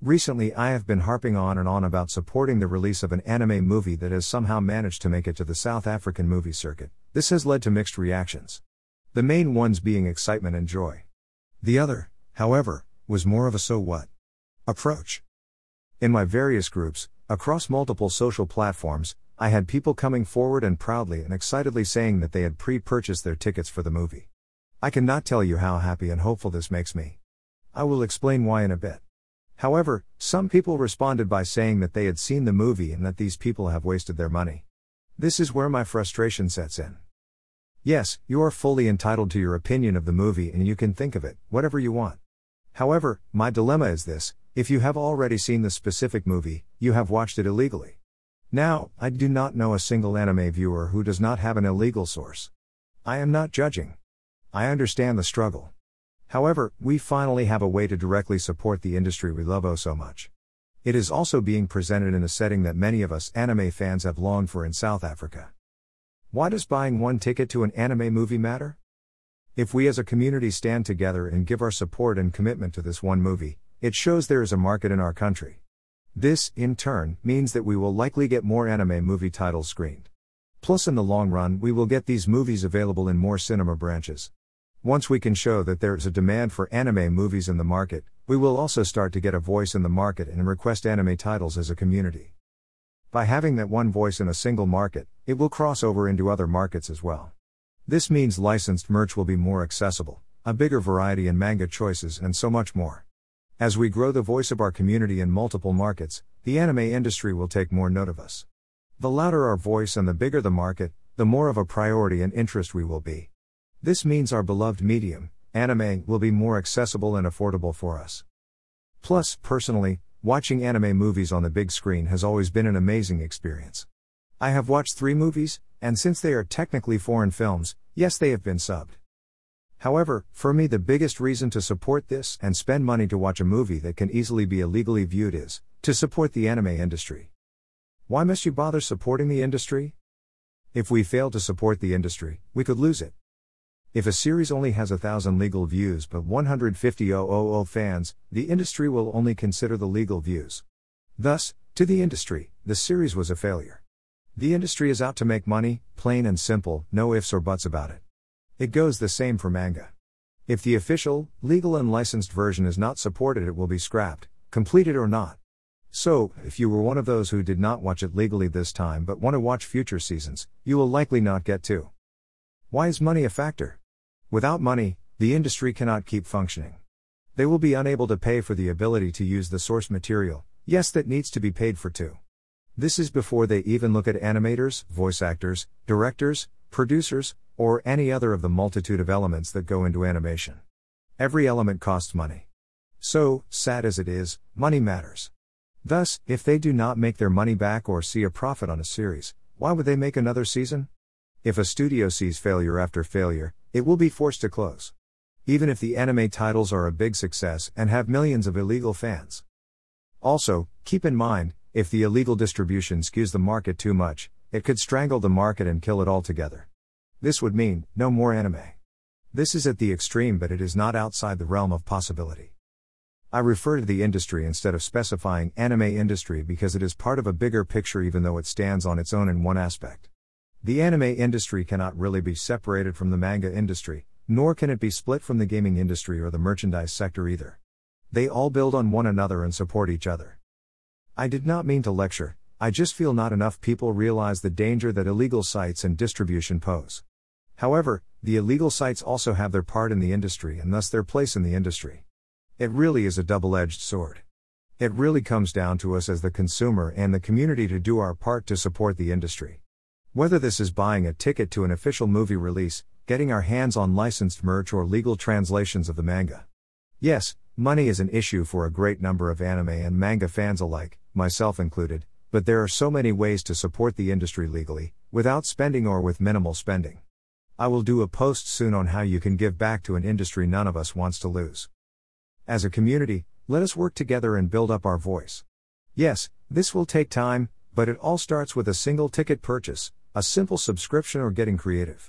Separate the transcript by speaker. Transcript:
Speaker 1: Recently, I have been harping on and on about supporting the release of an anime movie that has somehow managed to make it to the South African movie circuit. This has led to mixed reactions. The main ones being excitement and joy. The other, however, was more of a so what approach. In my various groups, across multiple social platforms, I had people coming forward and proudly and excitedly saying that they had pre purchased their tickets for the movie. I cannot tell you how happy and hopeful this makes me. I will explain why in a bit. However, some people responded by saying that they had seen the movie and that these people have wasted their money. This is where my frustration sets in. Yes, you are fully entitled to your opinion of the movie and you can think of it, whatever you want. However, my dilemma is this if you have already seen the specific movie, you have watched it illegally. Now, I do not know a single anime viewer who does not have an illegal source. I am not judging. I understand the struggle. However, we finally have a way to directly support the industry we love oh so much. It is also being presented in a setting that many of us anime fans have longed for in South Africa. Why does buying one ticket to an anime movie matter? If we as a community stand together and give our support and commitment to this one movie, it shows there is a market in our country. This, in turn, means that we will likely get more anime movie titles screened. Plus, in the long run, we will get these movies available in more cinema branches. Once we can show that there is a demand for anime movies in the market, we will also start to get a voice in the market and request anime titles as a community. By having that one voice in a single market, it will cross over into other markets as well. This means licensed merch will be more accessible, a bigger variety in manga choices, and so much more. As we grow the voice of our community in multiple markets, the anime industry will take more note of us. The louder our voice and the bigger the market, the more of a priority and interest we will be. This means our beloved medium, anime, will be more accessible and affordable for us. Plus, personally, Watching anime movies on the big screen has always been an amazing experience. I have watched three movies, and since they are technically foreign films, yes, they have been subbed. However, for me, the biggest reason to support this and spend money to watch a movie that can easily be illegally viewed is to support the anime industry. Why must you bother supporting the industry? If we fail to support the industry, we could lose it. If a series only has a thousand legal views but 150,000 fans, the industry will only consider the legal views. Thus, to the industry, the series was a failure. The industry is out to make money, plain and simple, no ifs or buts about it. It goes the same for manga. If the official, legal, and licensed version is not supported, it will be scrapped, completed or not. So, if you were one of those who did not watch it legally this time but want to watch future seasons, you will likely not get to. Why is money a factor? Without money, the industry cannot keep functioning. They will be unable to pay for the ability to use the source material, yes, that needs to be paid for too. This is before they even look at animators, voice actors, directors, producers, or any other of the multitude of elements that go into animation. Every element costs money. So, sad as it is, money matters. Thus, if they do not make their money back or see a profit on a series, why would they make another season? If a studio sees failure after failure, it will be forced to close. Even if the anime titles are a big success and have millions of illegal fans. Also, keep in mind, if the illegal distribution skews the market too much, it could strangle the market and kill it altogether. This would mean, no more anime. This is at the extreme, but it is not outside the realm of possibility. I refer to the industry instead of specifying anime industry because it is part of a bigger picture even though it stands on its own in one aspect. The anime industry cannot really be separated from the manga industry, nor can it be split from the gaming industry or the merchandise sector either. They all build on one another and support each other. I did not mean to lecture, I just feel not enough people realize the danger that illegal sites and distribution pose. However, the illegal sites also have their part in the industry and thus their place in the industry. It really is a double edged sword. It really comes down to us as the consumer and the community to do our part to support the industry. Whether this is buying a ticket to an official movie release, getting our hands on licensed merch, or legal translations of the manga. Yes, money is an issue for a great number of anime and manga fans alike, myself included, but there are so many ways to support the industry legally, without spending or with minimal spending. I will do a post soon on how you can give back to an industry none of us wants to lose. As a community, let us work together and build up our voice. Yes, this will take time, but it all starts with a single ticket purchase, a simple subscription or getting creative.